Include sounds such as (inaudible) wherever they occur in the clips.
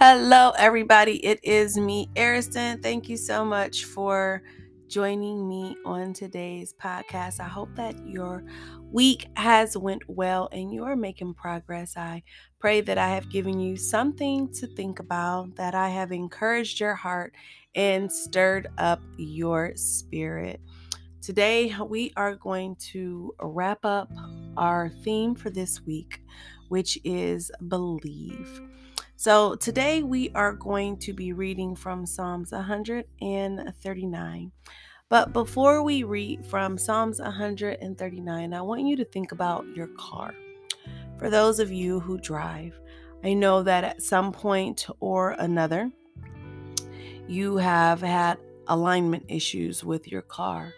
Hello, everybody. It is me, Ariston. Thank you so much for joining me on today's podcast. I hope that your week has went well and you are making progress. I pray that I have given you something to think about, that I have encouraged your heart and stirred up your spirit. Today, we are going to wrap up our theme for this week, which is believe. So today we are going to be reading from Psalms 139. But before we read from Psalms 139, I want you to think about your car. For those of you who drive, I know that at some point or another, you have had alignment issues with your car.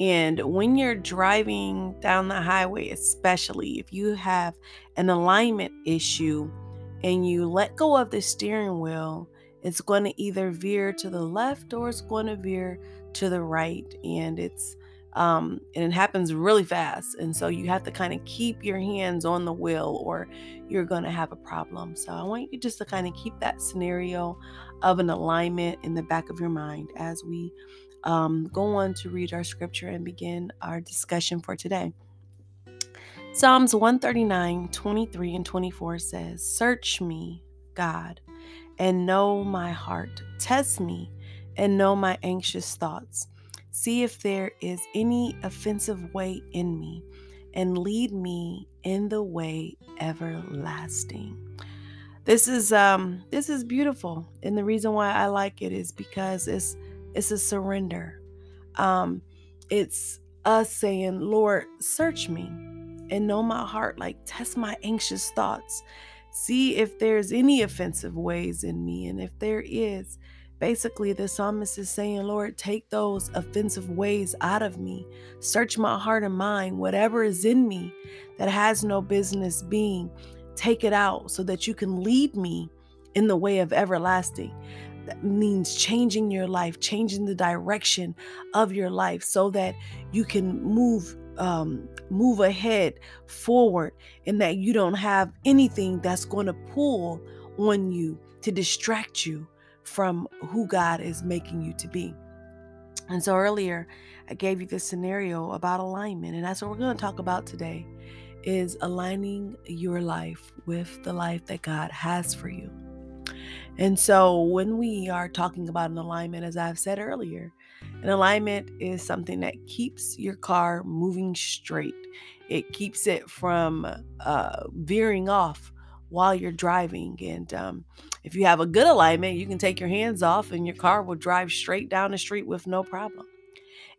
And when you're driving down the highway, especially if you have an alignment issue, and you let go of the steering wheel, it's going to either veer to the left or it's going to veer to the right. And it's um, and it happens really fast. And so you have to kind of keep your hands on the wheel or you're going to have a problem. So I want you just to kind of keep that scenario of an alignment in the back of your mind as we um, go on to read our scripture and begin our discussion for today. Psalms 139, 23, and 24 says, Search me, God, and know my heart. Test me and know my anxious thoughts. See if there is any offensive way in me, and lead me in the way everlasting. This is um this is beautiful. And the reason why I like it is because it's it's a surrender. Um it's us saying, Lord, search me and know my heart, like test my anxious thoughts. See if there's any offensive ways in me. And if there is, basically the psalmist is saying, Lord, take those offensive ways out of me. Search my heart and mind. Whatever is in me that has no business being, take it out so that you can lead me in the way of everlasting. That means changing your life, changing the direction of your life so that you can move um, move ahead forward and that you don't have anything that's going to pull on you to distract you from who God is making you to be. And so earlier, I gave you this scenario about alignment, and that's what we're going to talk about today is aligning your life with the life that God has for you. And so when we are talking about an alignment, as I've said earlier, an alignment is something that keeps your car moving straight. It keeps it from uh, veering off while you're driving. And um, if you have a good alignment, you can take your hands off and your car will drive straight down the street with no problem.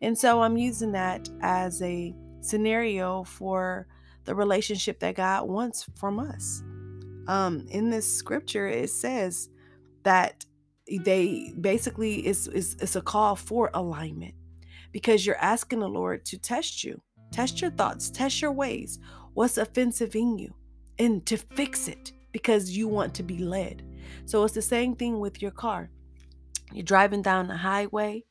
And so I'm using that as a scenario for the relationship that God wants from us. Um, in this scripture, it says that they basically it's, it's it's a call for alignment because you're asking the Lord to test you, test your thoughts, test your ways, what's offensive in you, and to fix it because you want to be led. So it's the same thing with your car. You're driving down the highway,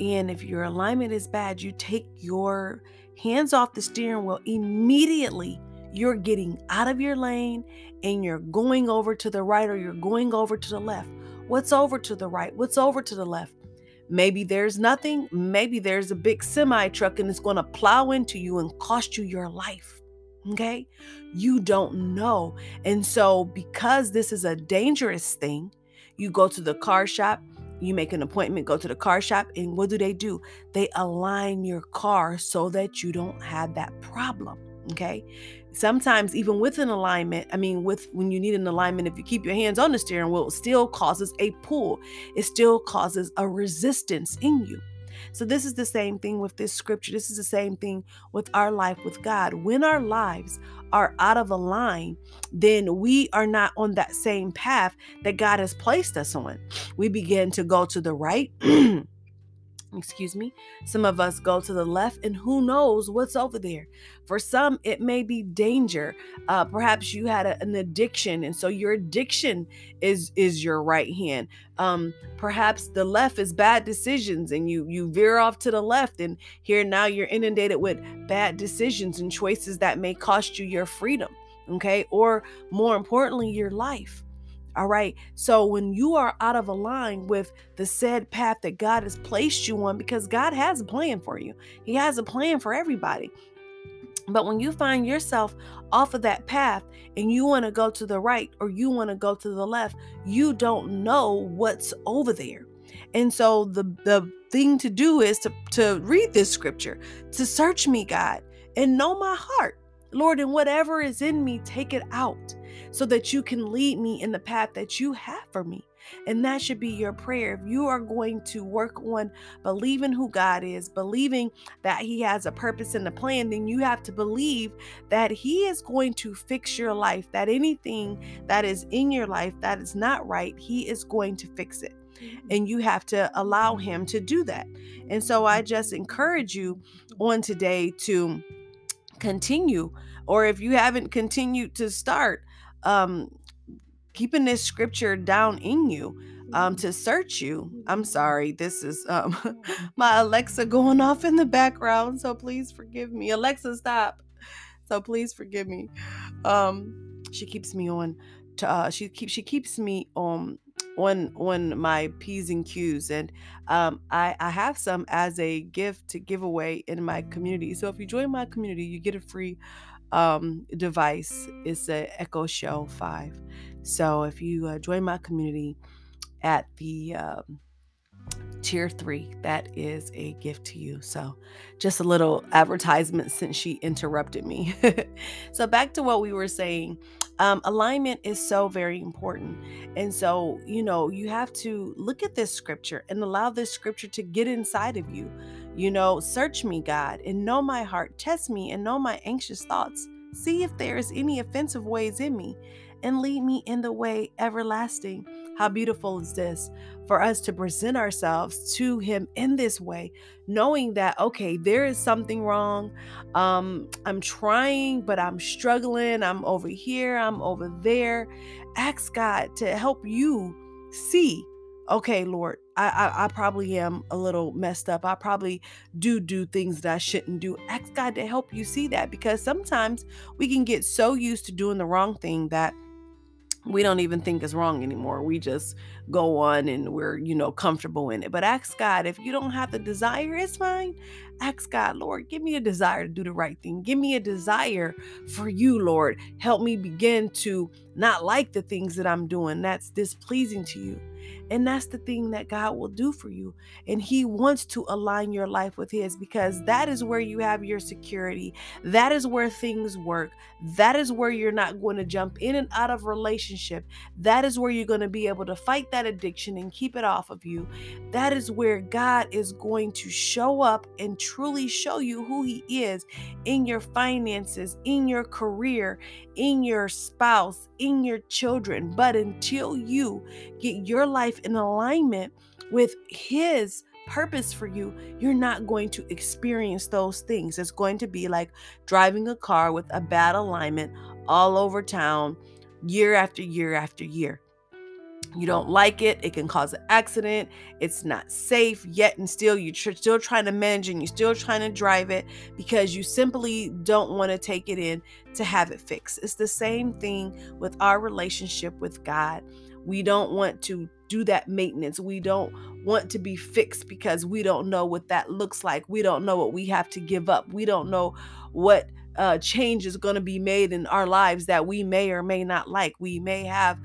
and if your alignment is bad, you take your hands off the steering wheel immediately. You're getting out of your lane and you're going over to the right or you're going over to the left. What's over to the right? What's over to the left? Maybe there's nothing. Maybe there's a big semi truck and it's going to plow into you and cost you your life. Okay? You don't know. And so, because this is a dangerous thing, you go to the car shop, you make an appointment, go to the car shop, and what do they do? They align your car so that you don't have that problem. Okay. Sometimes, even with an alignment, I mean, with when you need an alignment, if you keep your hands on the steering wheel, it still causes a pull, it still causes a resistance in you. So, this is the same thing with this scripture. This is the same thing with our life with God. When our lives are out of line, then we are not on that same path that God has placed us on. We begin to go to the right. (clears throat) excuse me. Some of us go to the left, and who knows what's over there. For some, it may be danger. Uh, perhaps you had a, an addiction, and so your addiction is is your right hand. Um, perhaps the left is bad decisions, and you you veer off to the left, and here now you're inundated with bad decisions and choices that may cost you your freedom. Okay, or more importantly, your life. All right. So when you are out of line with the said path that God has placed you on, because God has a plan for you, He has a plan for everybody. But when you find yourself off of that path and you want to go to the right or you want to go to the left, you don't know what's over there. And so the the thing to do is to to read this scripture, to search me, God, and know my heart. Lord, and whatever is in me, take it out so that you can lead me in the path that you have for me. And that should be your prayer. If you are going to work on believing who God is, believing that He has a purpose and a plan, then you have to believe that He is going to fix your life, that anything that is in your life that is not right, He is going to fix it. And you have to allow Him to do that. And so I just encourage you on today to continue, or if you haven't continued to start, um, keeping this scripture down in you um, to search you. I'm sorry, this is um, (laughs) my Alexa going off in the background, so please forgive me. Alexa, stop. So please forgive me. Um, she keeps me on. To, uh, she keeps she keeps me on on on my p's and q's and um, I, I have some as a gift to give away in my community so if you join my community you get a free um, device it's the echo show 5 so if you uh, join my community at the um, tier three, that is a gift to you. So just a little advertisement since she interrupted me. (laughs) so back to what we were saying. Um, alignment is so very important. And so, you know, you have to look at this scripture and allow this scripture to get inside of you. You know, search me, God, and know my heart. Test me and know my anxious thoughts. See if there is any offensive ways in me and lead me in the way everlasting. How beautiful is this for us to present ourselves to Him in this way, knowing that, okay, there is something wrong. Um, I'm trying, but I'm struggling. I'm over here, I'm over there. Ask God to help you see okay, Lord, I, I, I probably am a little messed up. I probably do do things that I shouldn't do. Ask God to help you see that because sometimes we can get so used to doing the wrong thing that we don't even think is wrong anymore. We just go on and we're, you know, comfortable in it. But ask God, if you don't have the desire, it's fine. Ask God, Lord, give me a desire to do the right thing. Give me a desire for you, Lord. Help me begin to not like the things that I'm doing that's displeasing to you. And that's the thing that God will do for you. And He wants to align your life with His because that is where you have your security. That is where things work. That is where you're not going to jump in and out of relationship. That is where you're going to be able to fight that addiction and keep it off of you. That is where God is going to show up and truly show you who He is in your finances, in your career, in your spouse, in your children. But until you get your life in alignment with His purpose for you, you're not going to experience those things. It's going to be like driving a car with a bad alignment all over town year after year after year. You don't like it it can cause an accident it's not safe yet and still you're tr- still trying to manage and you're still trying to drive it because you simply don't want to take it in to have it fixed. It's the same thing with our relationship with god we don't want to do that maintenance. We don't want to be fixed because we don't know what that looks like. We don't know what we have to give up. We don't know what uh, change is going to be made in our lives that we may or may not like. We may have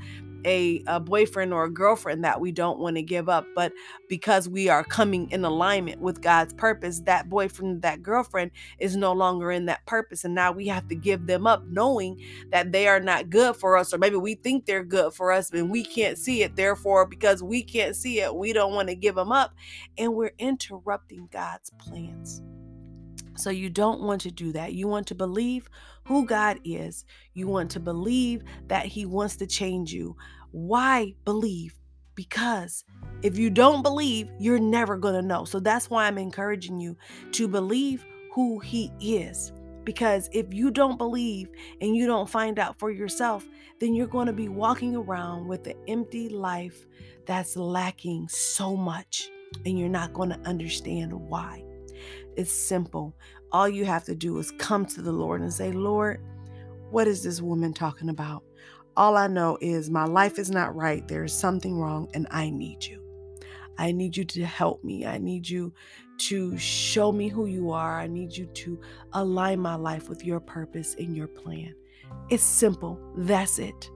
a, a boyfriend or a girlfriend that we don't want to give up. But because we are coming in alignment with God's purpose, that boyfriend, that girlfriend is no longer in that purpose. And now we have to give them up knowing that they are not good for us, or maybe we think they're good for us and we can't see it. Therefore, because we can't see it, we don't want to give them up. And we're interrupting God's plans. So you don't want to do that. You want to believe who God is. You want to believe that He wants to change you. Why believe? Because if you don't believe, you're never going to know. So that's why I'm encouraging you to believe who He is. Because if you don't believe and you don't find out for yourself, then you're going to be walking around with an empty life that's lacking so much, and you're not going to understand why. It's simple. All you have to do is come to the Lord and say, Lord, what is this woman talking about? All I know is my life is not right. There is something wrong, and I need you. I need you to help me. I need you to show me who you are. I need you to align my life with your purpose and your plan. It's simple. That's it.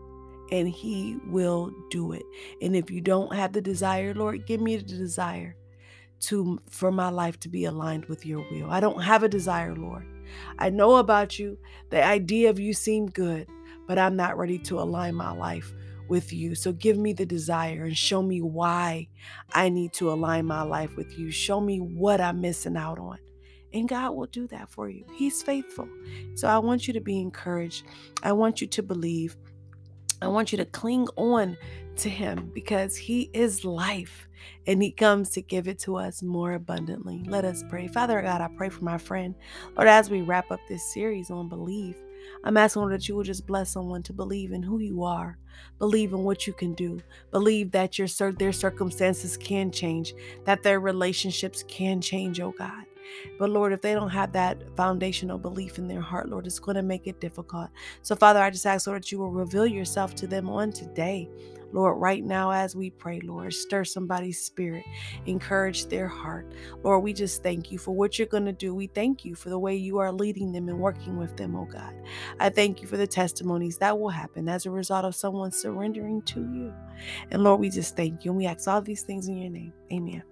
And He will do it. And if you don't have the desire, Lord, give me the desire to for my life to be aligned with your will. I don't have a desire, Lord. I know about you. The idea of you seemed good, but I'm not ready to align my life with you. So give me the desire and show me why I need to align my life with you. Show me what I'm missing out on. And God will do that for you. He's faithful. So I want you to be encouraged. I want you to believe. I want you to cling on to Him because He is life and He comes to give it to us more abundantly. Let us pray. Father God, I pray for my friend. Lord, as we wrap up this series on belief, I'm asking Lord that you will just bless someone to believe in who you are, believe in what you can do, believe that your their circumstances can change, that their relationships can change, oh God. But Lord, if they don't have that foundational belief in their heart, Lord, it's going to make it difficult. So, Father, I just ask, Lord, that you will reveal yourself to them on today. Lord, right now as we pray, Lord, stir somebody's spirit, encourage their heart. Lord, we just thank you for what you're going to do. We thank you for the way you are leading them and working with them, oh God. I thank you for the testimonies that will happen as a result of someone surrendering to you. And Lord, we just thank you and we ask all these things in your name. Amen.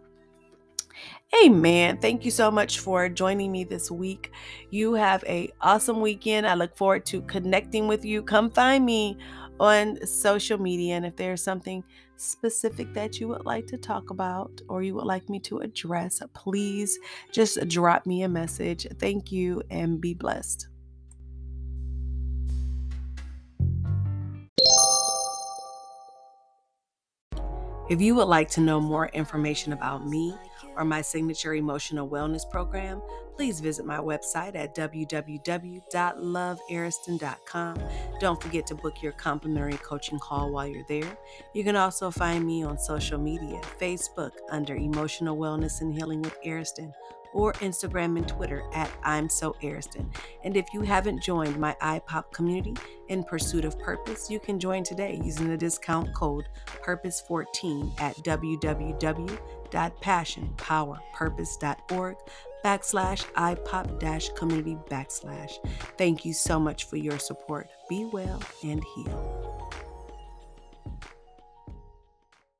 Amen. Thank you so much for joining me this week. You have a awesome weekend. I look forward to connecting with you. Come find me on social media. And if there's something specific that you would like to talk about or you would like me to address, please just drop me a message. Thank you and be blessed. If you would like to know more information about me or my signature emotional wellness program, please visit my website at www.loveariston.com. Don't forget to book your complimentary coaching call while you're there. You can also find me on social media Facebook under Emotional Wellness and Healing with Ariston or Instagram and Twitter at I'm So Ariston. And if you haven't joined my iPop community in pursuit of purpose, you can join today using the discount code PURPOSE14 at www.passionpowerpurpose.org backslash iPop dash community backslash. Thank you so much for your support. Be well and heal.